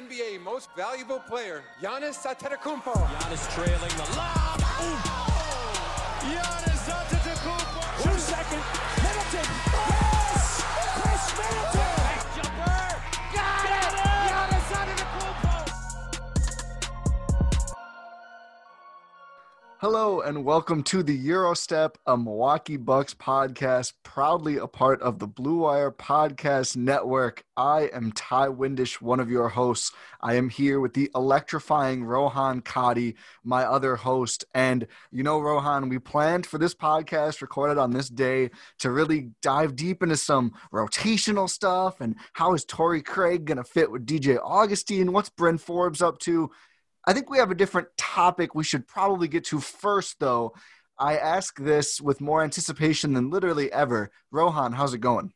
NBA Most Valuable Player, Giannis Antetokounmpo. Giannis trailing the lob. Ooh. Giannis Hello and welcome to the Eurostep, a Milwaukee Bucks podcast, proudly a part of the Blue Wire Podcast Network. I am Ty Windish, one of your hosts. I am here with the electrifying Rohan Kadi, my other host. And you know, Rohan, we planned for this podcast recorded on this day to really dive deep into some rotational stuff and how is Torrey Craig going to fit with DJ Augustin? What's Bryn Forbes up to? I think we have a different topic we should probably get to first, though. I ask this with more anticipation than literally ever. Rohan, how's it going?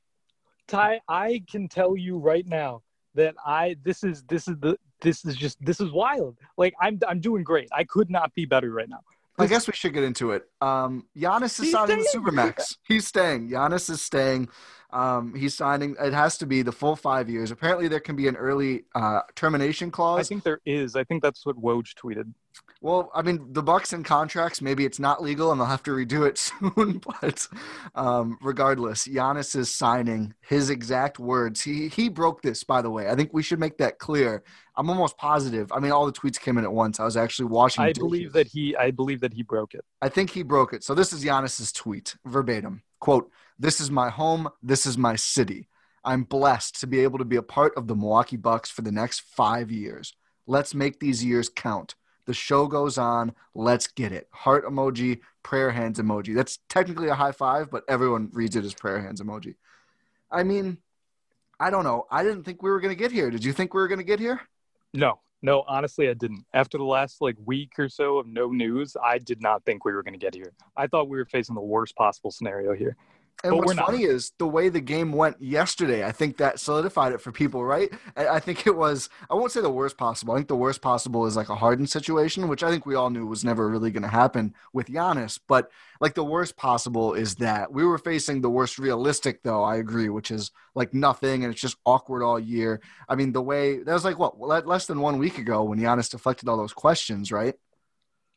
Ty, I can tell you right now that I this is this is the this is just this is wild. Like I'm I'm doing great. I could not be better right now. I guess we should get into it. Um, Giannis is signing the. Supermax. He's staying. Giannis is staying. Um, he's signing. It has to be the full five years. Apparently, there can be an early uh, termination clause. I think there is. I think that's what Woj tweeted. Well, I mean, the Bucks and contracts. Maybe it's not legal, and they'll have to redo it soon. But um, regardless, Giannis is signing his exact words. He he broke this, by the way. I think we should make that clear. I'm almost positive. I mean, all the tweets came in at once. I was actually watching. I dishes. believe that he I believe that he broke it. I think he broke it. So this is Giannis's tweet verbatim. Quote, "This is my home. This is my city. I'm blessed to be able to be a part of the Milwaukee Bucks for the next 5 years. Let's make these years count. The show goes on. Let's get it. Heart emoji, prayer hands emoji. That's technically a high five, but everyone reads it as prayer hands emoji. I mean, I don't know. I didn't think we were going to get here. Did you think we were going to get here? No, no, honestly, I didn't. After the last like week or so of no news, I did not think we were going to get here. I thought we were facing the worst possible scenario here. And But what's funny is the way the game went yesterday. I think that solidified it for people, right? I think it was. I won't say the worst possible. I think the worst possible is like a Harden situation, which I think we all knew was never really going to happen with Giannis. But like the worst possible is that we were facing the worst realistic, though. I agree, which is like nothing, and it's just awkward all year. I mean, the way that was like what less than one week ago when Giannis deflected all those questions, right?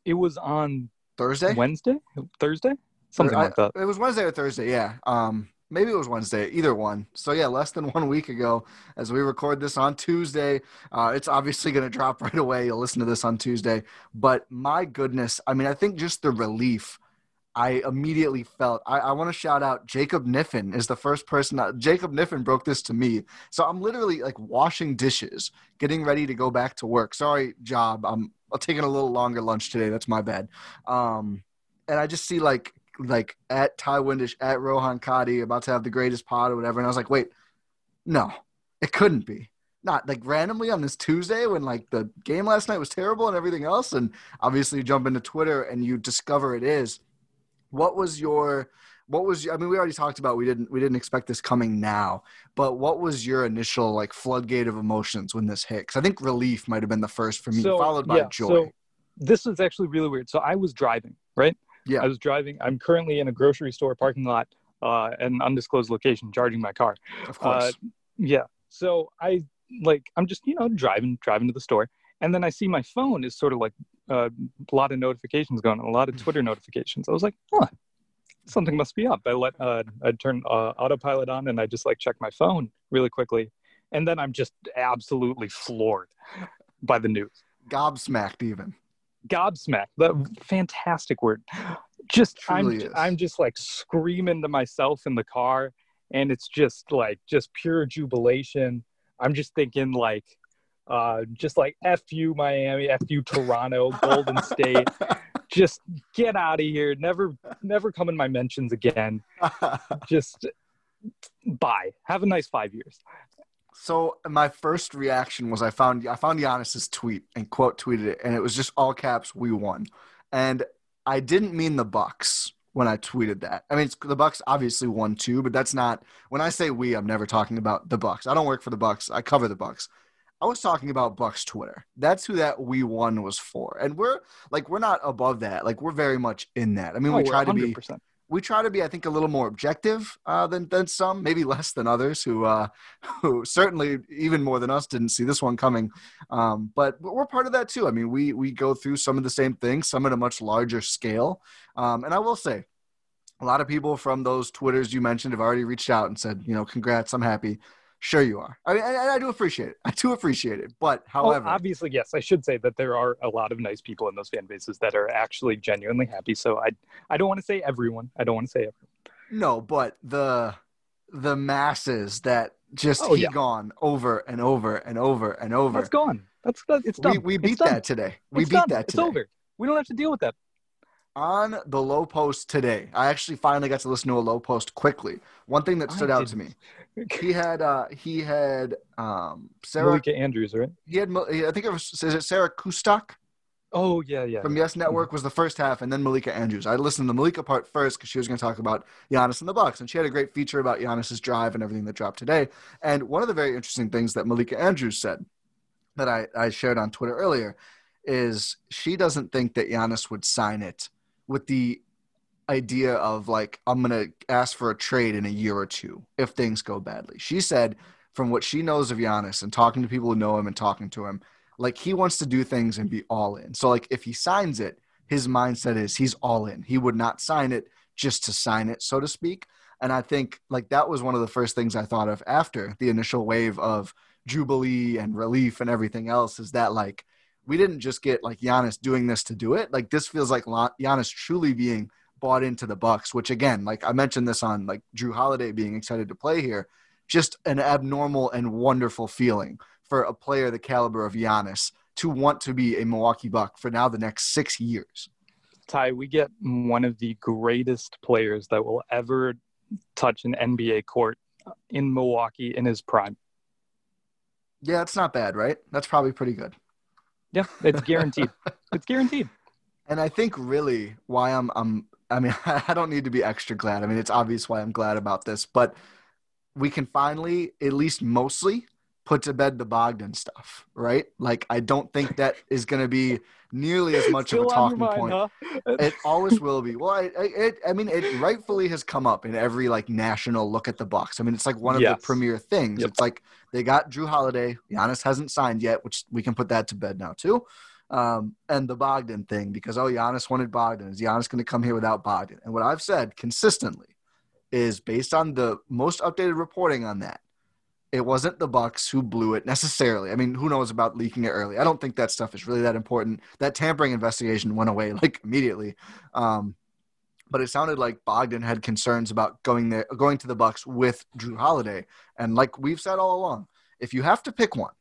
It was on Thursday, Wednesday, Thursday, something I, like that. It was Wednesday or Thursday. Yeah. Um, maybe it was Wednesday, either one. So yeah, less than one week ago, as we record this on Tuesday, uh, it's obviously going to drop right away. You'll listen to this on Tuesday, but my goodness, I mean, I think just the relief I immediately felt. I, I want to shout out Jacob Niffen is the first person. That, Jacob Niffen broke this to me, so I'm literally like washing dishes, getting ready to go back to work. Sorry, job. I'm, I'm taking a little longer lunch today. That's my bad. Um, and I just see like like at Ty Windish, at Rohan Kadi, about to have the greatest pod or whatever. And I was like, wait, no, it couldn't be. Not like randomly on this Tuesday when like the game last night was terrible and everything else. And obviously you jump into Twitter and you discover it is. What was your what was I mean we already talked about we didn't we didn't expect this coming now, but what was your initial like floodgate of emotions when this hit? Cuz I think relief might have been the first for me So, followed by yeah, joy. So this was actually really weird. So I was driving, right? Yeah. I was driving. I'm currently in a grocery store parking lot uh, an undisclosed location, charging my car. Of course. Uh, yeah. So I like I'm just you know driving driving to the store, and then I see my phone is sort of like uh, a lot of notifications going, on, a lot of Twitter notifications. I was like, huh, something must be up. I let uh, I turn uh, autopilot on, and I just like check my phone really quickly, and then I'm just absolutely floored by the news. Gobsmacked even. Gobsmacked. The fantastic word. Just I'm is. I'm just like screaming to myself in the car, and it's just like just pure jubilation. I'm just thinking like uh just like F you Miami, F you Toronto, Golden State. Just get out of here. Never never come in my mentions again. Just bye. Have a nice five years. So my first reaction was I found I found Giannis's tweet and quote tweeted it, and it was just all caps. We won, and I didn't mean the Bucks when I tweeted that. I mean, it's, the Bucks obviously won too, but that's not when I say we. I'm never talking about the Bucks. I don't work for the Bucks. I cover the Bucks. I was talking about Bucks Twitter. That's who that we won was for, and we're like we're not above that. Like we're very much in that. I mean, Oh, we try to be 100%. We try to be, I think, a little more objective uh, than than some, maybe less than others who uh, who certainly even more than us didn't see this one coming. Um, but we're part of that too. I mean, we we go through some of the same things, some at a much larger scale. Um, and I will say, a lot of people from those Twitters you mentioned have already reached out and said, you know, congrats, I'm happy. Sure, you are. I mean, and I do appreciate it. I do appreciate it. But Oh, however, obviously, yes, I should say that there are a lot of nice people in those fan bases that are actually genuinely happy. So I, I don't want to say everyone. I don't want to say everyone. No, but the the masses that just Oh, he yeah. gone over and over and over and over. That's gone. That's that. It's We, done. we It's beat that today. We It's beat done. that It's over. We don't have to deal with that. On the Lowe Post today, I actually finally got to listen to a Lowe Post quickly. One thing that I stood out to me, he had uh he had um Sarah. Malika Andrews, right? He had I think it was is it Sarah Kustok Oh yeah, yeah. from Yes Network was the first half, and then Malika Andrews. I listened to the Malika part first because she was going to talk about Giannis and the Bucks, and she had a great feature about Giannis's drive and everything that dropped today. And one of the very interesting things that Malika Andrews said that I, I shared on Twitter earlier is she doesn't think that Giannis would sign it with the idea of like I'm going to ask for a trade in a year or two if things go badly. She said from what she knows of Giannis and talking to people who know him and talking to him, like he wants to do things and be all in. So like if he signs it, his mindset is he's all in. He would not sign it just to sign it, so to speak. And I think like that was one of the first things I thought of after the initial wave of jubilee and relief and everything else is that like we didn't just get like Giannis doing this to do it. Like this feels like Giannis truly being bought into the Bucks, which again, like I mentioned this on like Jrue Holiday being excited to play here, just an abnormal and wonderful feeling for a player the caliber of Giannis to want to be a Milwaukee Buck for now the next six years. Ty, we get one of the greatest players that will ever touch an NBA court in Milwaukee in his prime. Yeah, it's not bad, right? That's probably pretty good. Yeah, it's guaranteed. it's guaranteed. And I think really why I'm I'm I mean I don't need to be extra glad. I mean it's obvious why I'm glad about this, but we can finally at least mostly put to bed the Bogdan stuff, right? Like I don't think that is going to be nearly as much of a Still on your talking mind, point. huh? It always will be. Well, I, I, it, I mean, it rightfully has come up in every like national look at the Bucks. I mean, it's like one of Yes. the premier things. Yep. It's like they got Jrue Holiday. Giannis hasn't signed yet, which we can put that to bed now too. Um, and the Bogdan thing because oh, Giannis wanted Bogdan. Is Giannis going to come here without Bogdan? And what I've said consistently is based on the most updated reporting on that. It wasn't the Bucks who blew it necessarily. I mean, who knows about leaking it early? I don't think that stuff is really that important. That tampering investigation went away like immediately. Um, but it sounded like Bogdan had concerns about going there, going to the Bucks with Jrue Holiday. And like we've said all along, if you have to pick one,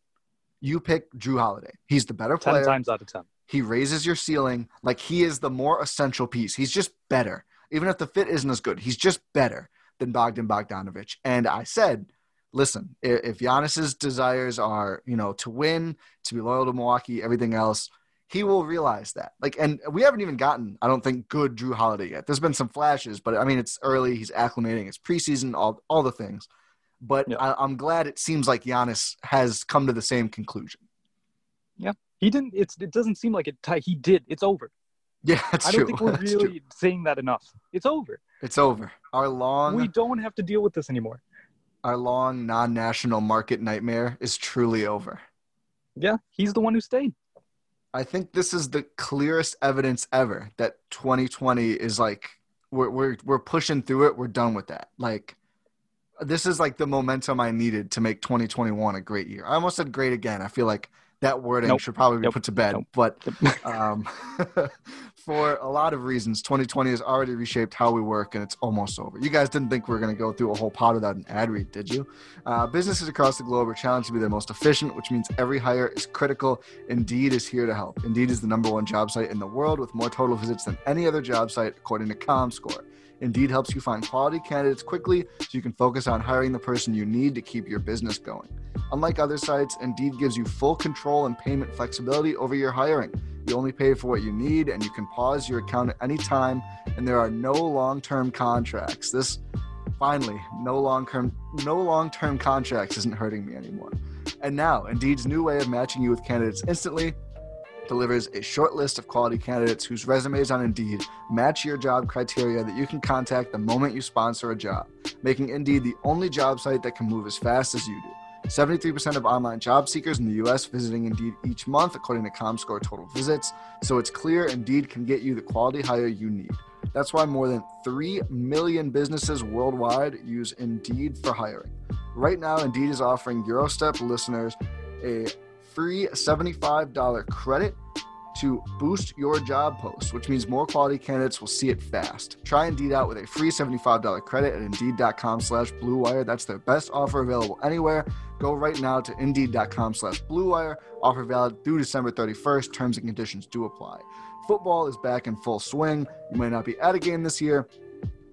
you pick Jrue Holiday. He's the better player. Ten times out of ten. He raises your ceiling. Like he is the more essential piece. He's just better. Even if the fit isn't as good, he's just better than Bogdan Bogdanovich. And I said, listen, if Giannis's desires are, you know, to win, to be loyal to Milwaukee, everything else, he will realize that. Like, and we haven't even gotten, I don't think, good Jrue Holiday yet. There's been some flashes, but I mean, it's early. He's acclimating. It's preseason. All all the things. But yeah. I, am glad it seems like Giannis has come to the same conclusion. Yeah, he didn't. It's it doesn't seem like it. He did. It's over. Yeah, that's I don't true. think we're that's really true. saying that enough. It's over. It's over. Our long. We don't have to deal with this anymore. Our long non-national market nightmare is truly over. Yeah, he's the one who stayed. I think this is the clearest evidence ever that 2020 is like we're we're we're pushing through it. We're done with that. Like this is like the momentum I needed to make 2021 a great year. I almost said great again. I feel like that wording nope. should probably be nope. put to bed. Nope. But um, for a lot of reasons, 2020 has already reshaped how we work, and it's almost over. You guys didn't think we were going to go through a whole pod without an ad read, did you? Uh, businesses across the globe are challenged to be their most efficient, which means every hire is critical. Indeed is here to help. Indeed is the number one job site in the world with more total visits than any other job site, according to ComScore. Indeed helps you find quality candidates quickly so you can focus on hiring the person you need to keep your business going. Unlike other sites, Indeed gives you full control and payment flexibility over your hiring. You only pay for what you need and you can pause your account at any time, and there are no long term contracts. This finally, no long term no long term contracts isn't hurting me anymore. And now, Indeed's new way of matching you with candidates instantly delivers a short list of quality candidates whose resumes on Indeed match your job criteria that you can contact the moment you sponsor a job, making Indeed the only job site that can move as fast as you do. 73% of online job seekers in the US visiting Indeed each month, according to ComScore total visits. So it's clear Indeed can get you the quality hire you need. That's why more than 3 million businesses worldwide use Indeed for hiring. Right now, Indeed is offering Eurostep listeners a free $75 credit to boost your job post, which means more quality candidates will see it fast. Try Indeed out with a free $75 credit at Indeed.com slash BlueWire. That's their best offer available anywhere. Go right now to Indeed.com slash BlueWire. Offer valid through December 31st. Terms and conditions do apply. Football is back in full swing. You might not be at a game this year,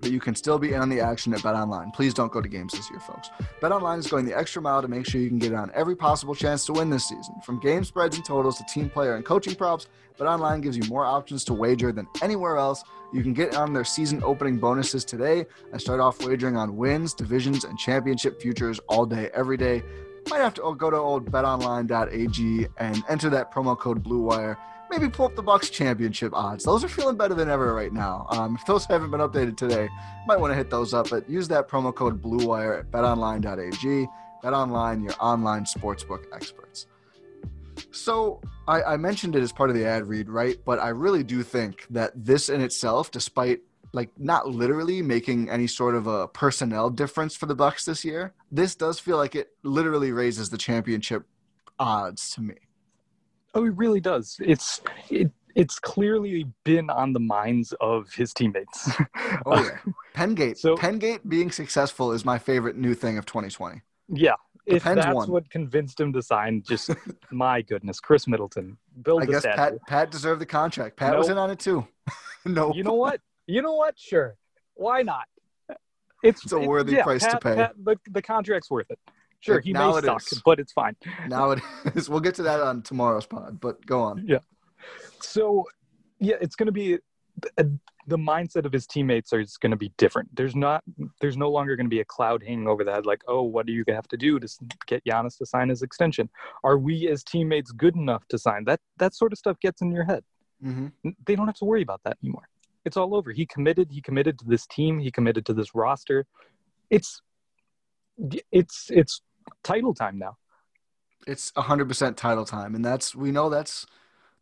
but you can still be in on the action at BetOnline. Please don't go to games this year, folks. BetOnline is going the extra mile to make sure you can get on every possible chance to win this season. From game spreads and totals to team player and coaching props, BetOnline gives you more options to wager than anywhere else. You can get on their season opening bonuses today and start off wagering on wins, divisions, and championship futures all day, every day. Might have to go to old betonline.ag and enter that promo code BlueWire maybe pull up the Bucks championship odds. Those are feeling better than ever right now. Um, if those haven't been updated today, might want to hit those up. But use that promo code BlueWire at betonline.ag. BetOnline, your online sportsbook experts. So I, I mentioned it as part of the ad read, right? But I really do think that this in itself, despite like not literally making any sort of a personnel difference for the Bucks this year, this does feel like it literally raises the championship odds to me. Oh, he really does. It's it it's clearly been on the minds of his teammates. oh yeah, uh, Pengate. So Pengate being successful is my favorite new thing of 2020. Yeah, the if that's won. what convinced him to sign, just my goodness, Khris Middleton. Build. I guess Pat Pat deserved the contract. Pat nope. was in on it too. no. You know what? You know what? Sure. Why not? It's, it's a worthy yeah, price Pat, to pay. Pat, the, the contract's worth it. Sure, he now may suck, is. but it's fine. Now it is. We'll get to that on tomorrow's pod, but go on. Yeah. So, yeah, it's going to be the mindset of his teammates is going to be different. There's not, there's no longer going to be a cloud hanging over the head like, oh, what do you have to do to get Giannis to sign his extension? Are we as teammates good enough to sign? That that sort of stuff gets in your head. Mm-hmm. They don't have to worry about that anymore. It's all over. He committed. He committed to this team. He committed to this roster. It's, it's, it's title time now. It's 100% title time and that's we know that's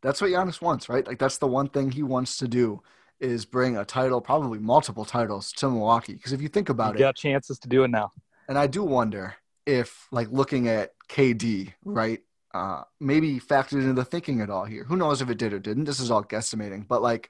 That's what Giannis wants, right? Like that's the one thing he wants to do is bring a title, probably multiple titles to Milwaukee. Because if you think about you it, got chances to do it now. And I do wonder if, like, looking at KD, right, uh, maybe factored into the thinking at all here. Who knows if it did or didn't? This is all guesstimating, but like,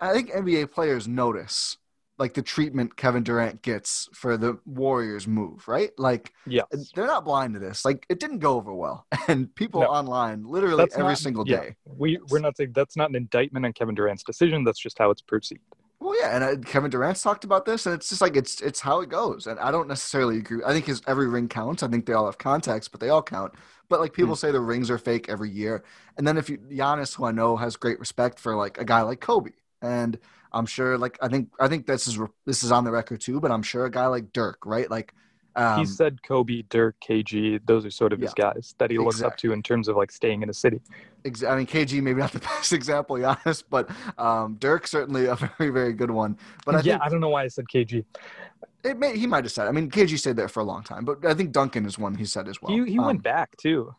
I think NBA players notice like the treatment Kevin Durant gets for the Warriors move, right? Like, yeah, they're not blind to this. Like, it didn't go over well, and people no. online literally that's every not, single yeah. day. We we're not saying that's not an indictment on Kevin Durant's decision. That's just how it's perceived. Well, yeah, and uh, Kevin Durant's talked about this, and it's just like it's it's how it goes. And I don't necessarily agree. I think his every ring counts. I think they all have context, but they all count. But like people mm. say, the rings are fake every year. And then if you Giannis, who I know has great respect for like a guy like Kobe, and I'm sure like I think I think this is this is on the record too, but I'm sure a guy like Dirk, right? Like um, he said Kobe, Dirk, KG, those are sort of his guys that he looks exactly. up to in terms of like staying in a city. I mean, KG maybe not the best example, Giannis, but um, Dirk certainly a very very good one. But I yeah, think, I don't know why I said KG. It may, he might have said. I mean, KG stayed there for a long time, but I think Duncan is one he said as well. He, he um, went back too.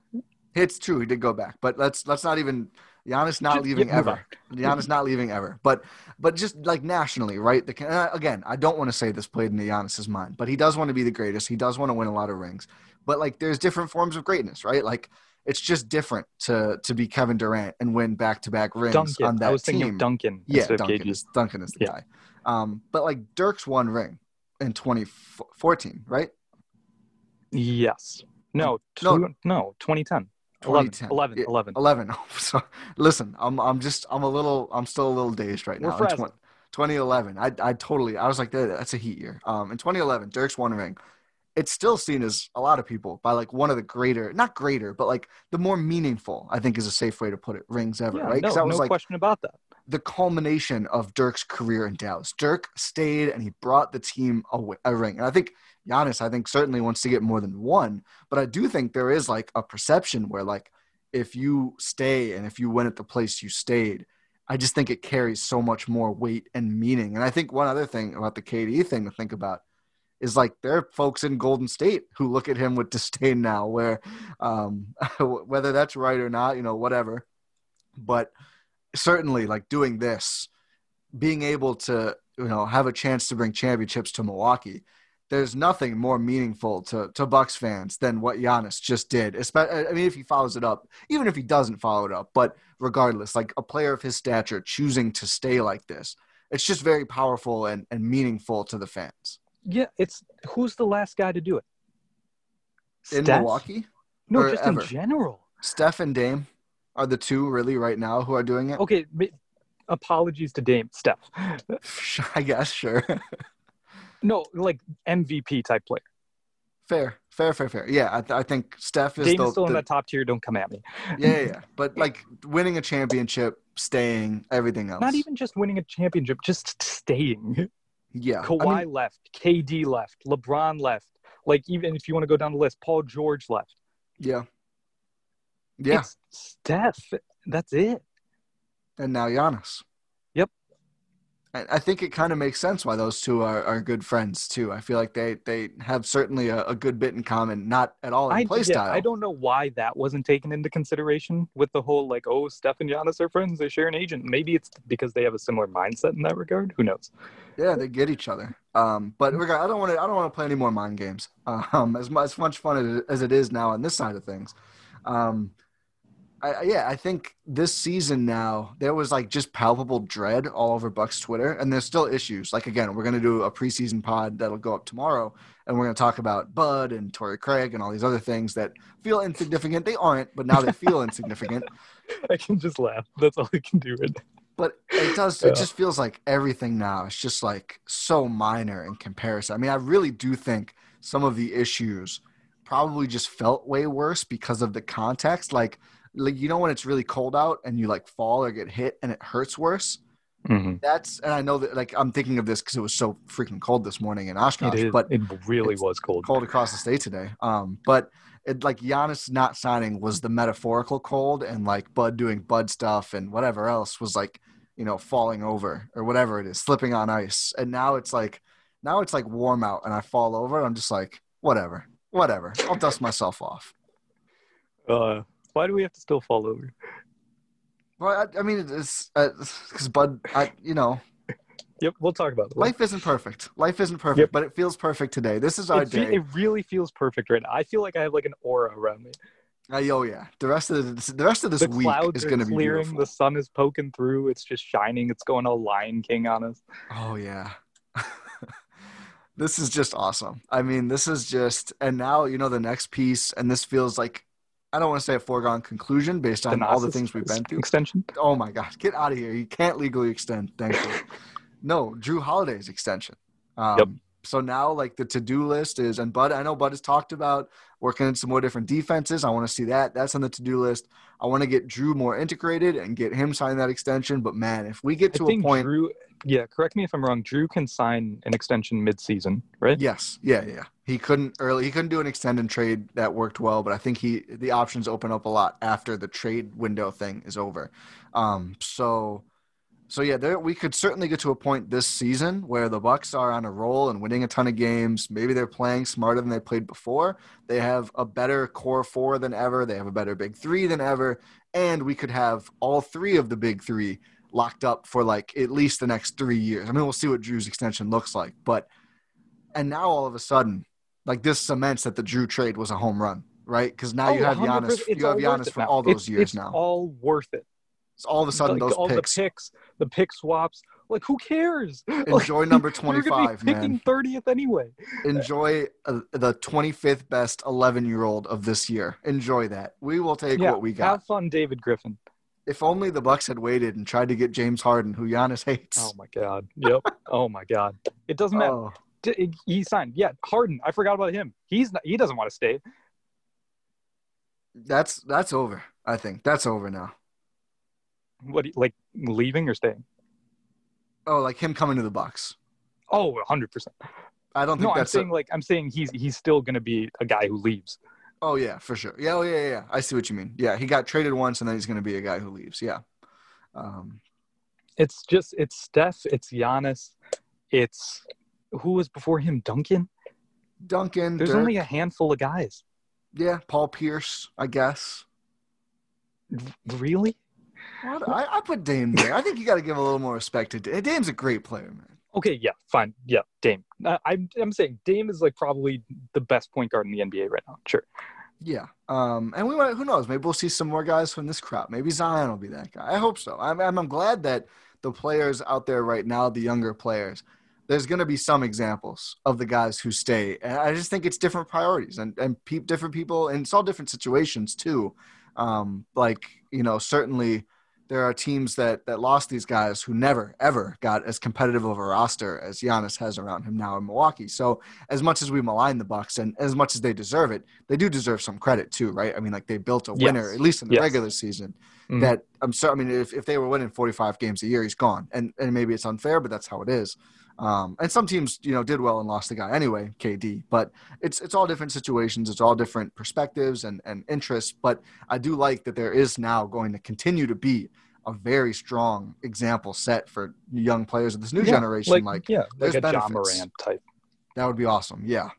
It's true, he did go back, but let's let's not even Giannis not leaving ever. Giannis not leaving ever. But but just like nationally, right? The, again, I don't want to say this played into Giannis's mind, but he does want to be the greatest. He does want to win a lot of rings. But like, there's different forms of greatness, right? Like, it's just different to to be Kevin Durant and win back to back rings Duncan. on that I was team. thinking Duncan. Yeah, Duncan is, Duncan is the yeah. guy. Um, but like Dirk's one ring in 2014, right? Yes. No, two, no, no, 2010. 11, 11, 11. 11. so, listen, I'm, I'm just, I'm a little, I'm still a little dazed right now. 20, 2011. I, I totally, I was like, that's a heat year. Um, in 2011, Dirk's one ring. It's still seen as a lot of people by like one of the greater, not greater, but like the more meaningful, I think is a safe way to put it, rings ever, yeah, right? No, that was no like question about that. The culmination of Dirk's career in Dallas. Dirk stayed and he brought the team a, a ring. And I think Giannis, I think, certainly wants to get more than one. But I do think there is like a perception where, like, if you stay and if you win at the place you stayed, I just think it carries so much more weight and meaning. And I think one other thing about the KD thing to think about is like there are folks in Golden State who look at him with disdain now, where um, whether that's right or not, you know, whatever. But certainly, like doing this, being able to, you know, have a chance to bring championships to Milwaukee there's nothing more meaningful to, to Bucks fans than what Giannis just did. Especially, I mean, if he follows it up, even if he doesn't follow it up, but regardless, like a player of his stature choosing to stay like this, it's just very powerful and, and meaningful to the fans. Yeah, it's who's the last guy to do it? In Steph? Milwaukee? No, just ever? in general. Steph and Dame are the two really right now who are doing it. Okay, apologies to Dame, Steph. I guess sure. No, like MVP type player. Fair, fair, fair, fair. Yeah, I, th- I think Steph is Dame the, is still the, in that top tier. Don't come at me. Yeah, yeah, yeah. But like winning a championship, staying, everything else. Not even just winning a championship, just staying. Yeah. Kawhi I mean, left, KD left, LeBron left. Like even if you want to go down the list, Paul George left. Yeah. Yeah. It's Steph. That's it. And now Giannis. Yep. I think it kind of makes sense why those two are, are good friends too. I feel like they they have certainly a, a good bit in common, not at all in I, play yeah, style. I don't know why that wasn't taken into consideration with the whole like, oh, Steph and Giannis are friends, they share an agent. Maybe it's because they have a similar mindset in that regard. Who knows? Yeah, they get each other. Um, but I don't want to. I don't want to play any more mind games. Um, as much, as much fun as it is now on this side of things. Um, I, yeah, I think this season now there was like just palpable dread all over Bucks Twitter, and there's still issues. Like again, we're gonna do a preseason pod that'll go up tomorrow, and we're gonna talk about Bud and Torrey Craig and all these other things that feel insignificant. They aren't, but now they feel insignificant. I can just laugh. That's all I can do right now. But it does. Yeah. It just feels like everything now is just like so minor in comparison. I mean, I really do think some of the issues probably just felt way worse because of the context. Like like you know when it's really cold out and you like fall or get hit and it hurts worse. Mm-hmm. That's and I know that like I'm thinking of this because it was so freaking cold this morning in Oshkosh. but it really was cold. Cold across the state today. Um, but it like Giannis not signing was the metaphorical cold, and like Bud doing Bud stuff and whatever else was like you know falling over or whatever it is, slipping on ice. And now it's like now it's like warm out, and I fall over. I'm just like whatever, whatever. I'll dust myself off. Uh, why do we have to still fall over? Well, I, I mean, it's because uh, Bud, I, you know. Yep, we'll talk about it. Life isn't perfect. Life isn't perfect, yep. but it feels perfect today. This is our it day. It really feels perfect right now. I feel like I have like an aura around me. Uh, oh yeah, the rest of the, the rest of this the week is going to be clearing. The sun is poking through. It's just shining. It's going all Lion King on us. Oh yeah. this is just awesome. I mean, this is just, and now you know the next piece, and this feels like I don't want to say a foregone conclusion based on all the things we've been through. Extension. Oh my God, get out of here! You can't legally extend. Thank you. no, Jrue Holiday's extension. Um, yep. So now, like the to-do list is, and Bud, I know Bud has talked about working in some more different defenses. I want to see that. That's on the to-do list. I want to get Jrue more integrated and get him signing that extension. But man, if we get to a point, Jrue, yeah, correct me if I'm wrong. Jrue can sign an extension mid-season, right? Yes. Yeah, yeah. He couldn't early. He couldn't do an extend and trade that worked well, but I think he the options open up a lot after the trade window thing is over. Um, so so yeah, there we could certainly get to a point this season where the Bucks are on a roll and winning a ton of games. Maybe they're playing smarter than they played before. They have a better core four than ever. They have a better big three than ever, and we could have all three of the big three locked up for like at least the next three years. I mean, we'll see what Jrue's extension looks like, but and now all of a sudden, like this cements that the Jrue trade was a home run, right? Because now oh, you have Giannis, you have Giannis for all those it's, years it's now. All worth it It's all of a sudden, like, those all picks. the picks, the pick swaps. Like, who cares? Enjoy like, number twenty-five, man. Picking thirtieth anyway. Enjoy uh, the twenty-fifth best eleven-year-old of this year. Enjoy that. We will take yeah, what we got. Have fun, David Griffin. If only the Bucks had waited and tried to get James Harden, who Giannis hates. Oh my God. Yep. oh my God. It doesn't matter. Oh. He signed. Yeah, Harden. I forgot about him. He's not, he doesn't want to stay. That's that's over. I think that's over now. What like leaving or staying? Oh, like him coming to the Bucks. Oh, 100 percent. I don't think no, that's I'm saying a... like I'm saying he's he's still going to be a guy who leaves. Oh yeah, for sure. Yeah, oh yeah, yeah. I see what you mean. Yeah, he got traded once, and then he's going to be a guy who leaves. Yeah. Um, it's just it's Steph, it's Giannis, it's who was before him, Duncan. Duncan. There's Dirk. only a handful of guys. Yeah, Paul Pierce, I guess. Really? I, I put Dame there. I think you got to give a little more respect to Dame. Dame's a great player, man. Okay, yeah, fine, yeah, Dame. Uh, I'm I'm saying Dame is like probably the best point guard in the NBA right now. Sure. Yeah, um, and we might. Who knows? Maybe we'll see some more guys from this crop. Maybe Zion will be that guy. I hope so. I'm I'm, I'm glad that the players out there right now, the younger players, there's going to be some examples of the guys who stay. And I just think it's different priorities and and pe- different people, and it's all different situations too. Um, like you know, certainly there are teams that that lost these guys who never ever got as competitive of a roster as Giannis has around him now in Milwaukee. So as much as we malign the Bucks and as much as they deserve it, they do deserve some credit too, right? I mean, like they built a winner at least in the yes. regular season. Mm-hmm. That I'm sorry. I mean, if, if they were winning 45 games a year, he's gone, and and maybe it's unfair, but that's how it is. Um, and some teams, you know, did well and lost the guy anyway, KD. But it's it's all different situations, it's all different perspectives and and interests. But I do like that there is now going to continue to be a very strong example set for young players of this new yeah, generation. Like, like yeah, there's like a benefits. Ja Morant type. That would be awesome. Yeah.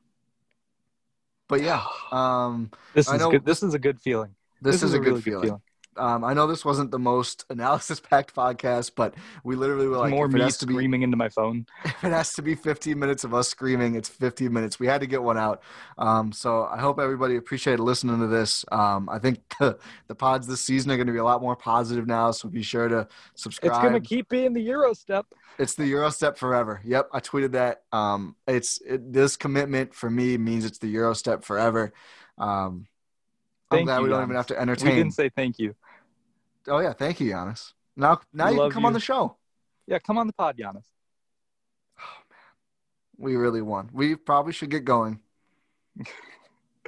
But yeah, um, this is know, good. This is a good feeling. This, this is, is, a, a good, really feeling. good feeling. Um, I know this wasn't the most analysis-packed podcast, but we literally were like, more me to be, screaming into my phone. If it has to be 15 minutes of us screaming, it's 15 minutes. We had to get one out. Um, so I hope everybody appreciated listening to this. Um, I think the, the pods this season are going to be a lot more positive now. So be sure to subscribe. It's going to keep being the Euro step. It's the Euro step forever. Yep, I tweeted that. Um, it's it, this commitment for me means it's the Euro step forever. Um, I'm glad you, we don't Giannis. even have to entertain. We didn't say thank you. Oh yeah, thank you, Giannis. Now, now We you can come on the show. Yeah, come on the pod, Giannis. Oh man, We really won. We probably should get going.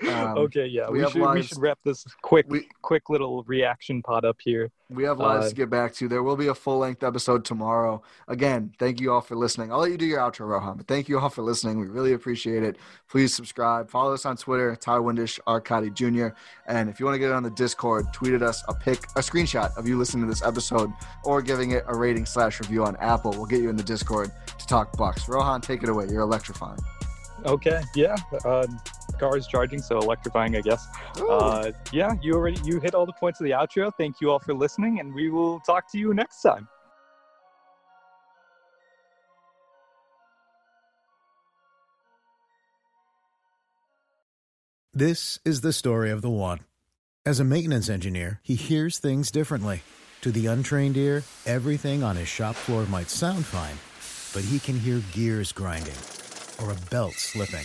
Um, okay, yeah, we we, have should we should wrap this quick We- quick little reaction pod up here. We have lives Uh, to get back to. There will be a full length episode tomorrow. Again, thank you all for listening. I'll let you do your outro, Rohan, but thank you all for listening. We really appreciate it. Please subscribe. Follow us on Twitter, Ty Windish, Arcadi Jr. And if you want to get on the Discord, tweet at us a pic, a screenshot of you listening to this episode or giving it a rating slash review on Apple. We'll get you in the Discord to talk Bucks. Rohan, take it away. You're electrifying. Okay, yeah. Uh, car is charging, so electrifying, I guess. Uh, yeah, you already you hit all the points of the outro. Thank you all for listening, and we will talk to you next time. This is the story of the one. As a maintenance engineer, he hears things differently. To the untrained ear, everything on his shop floor might sound fine, but he can hear gears grinding or a belt slipping.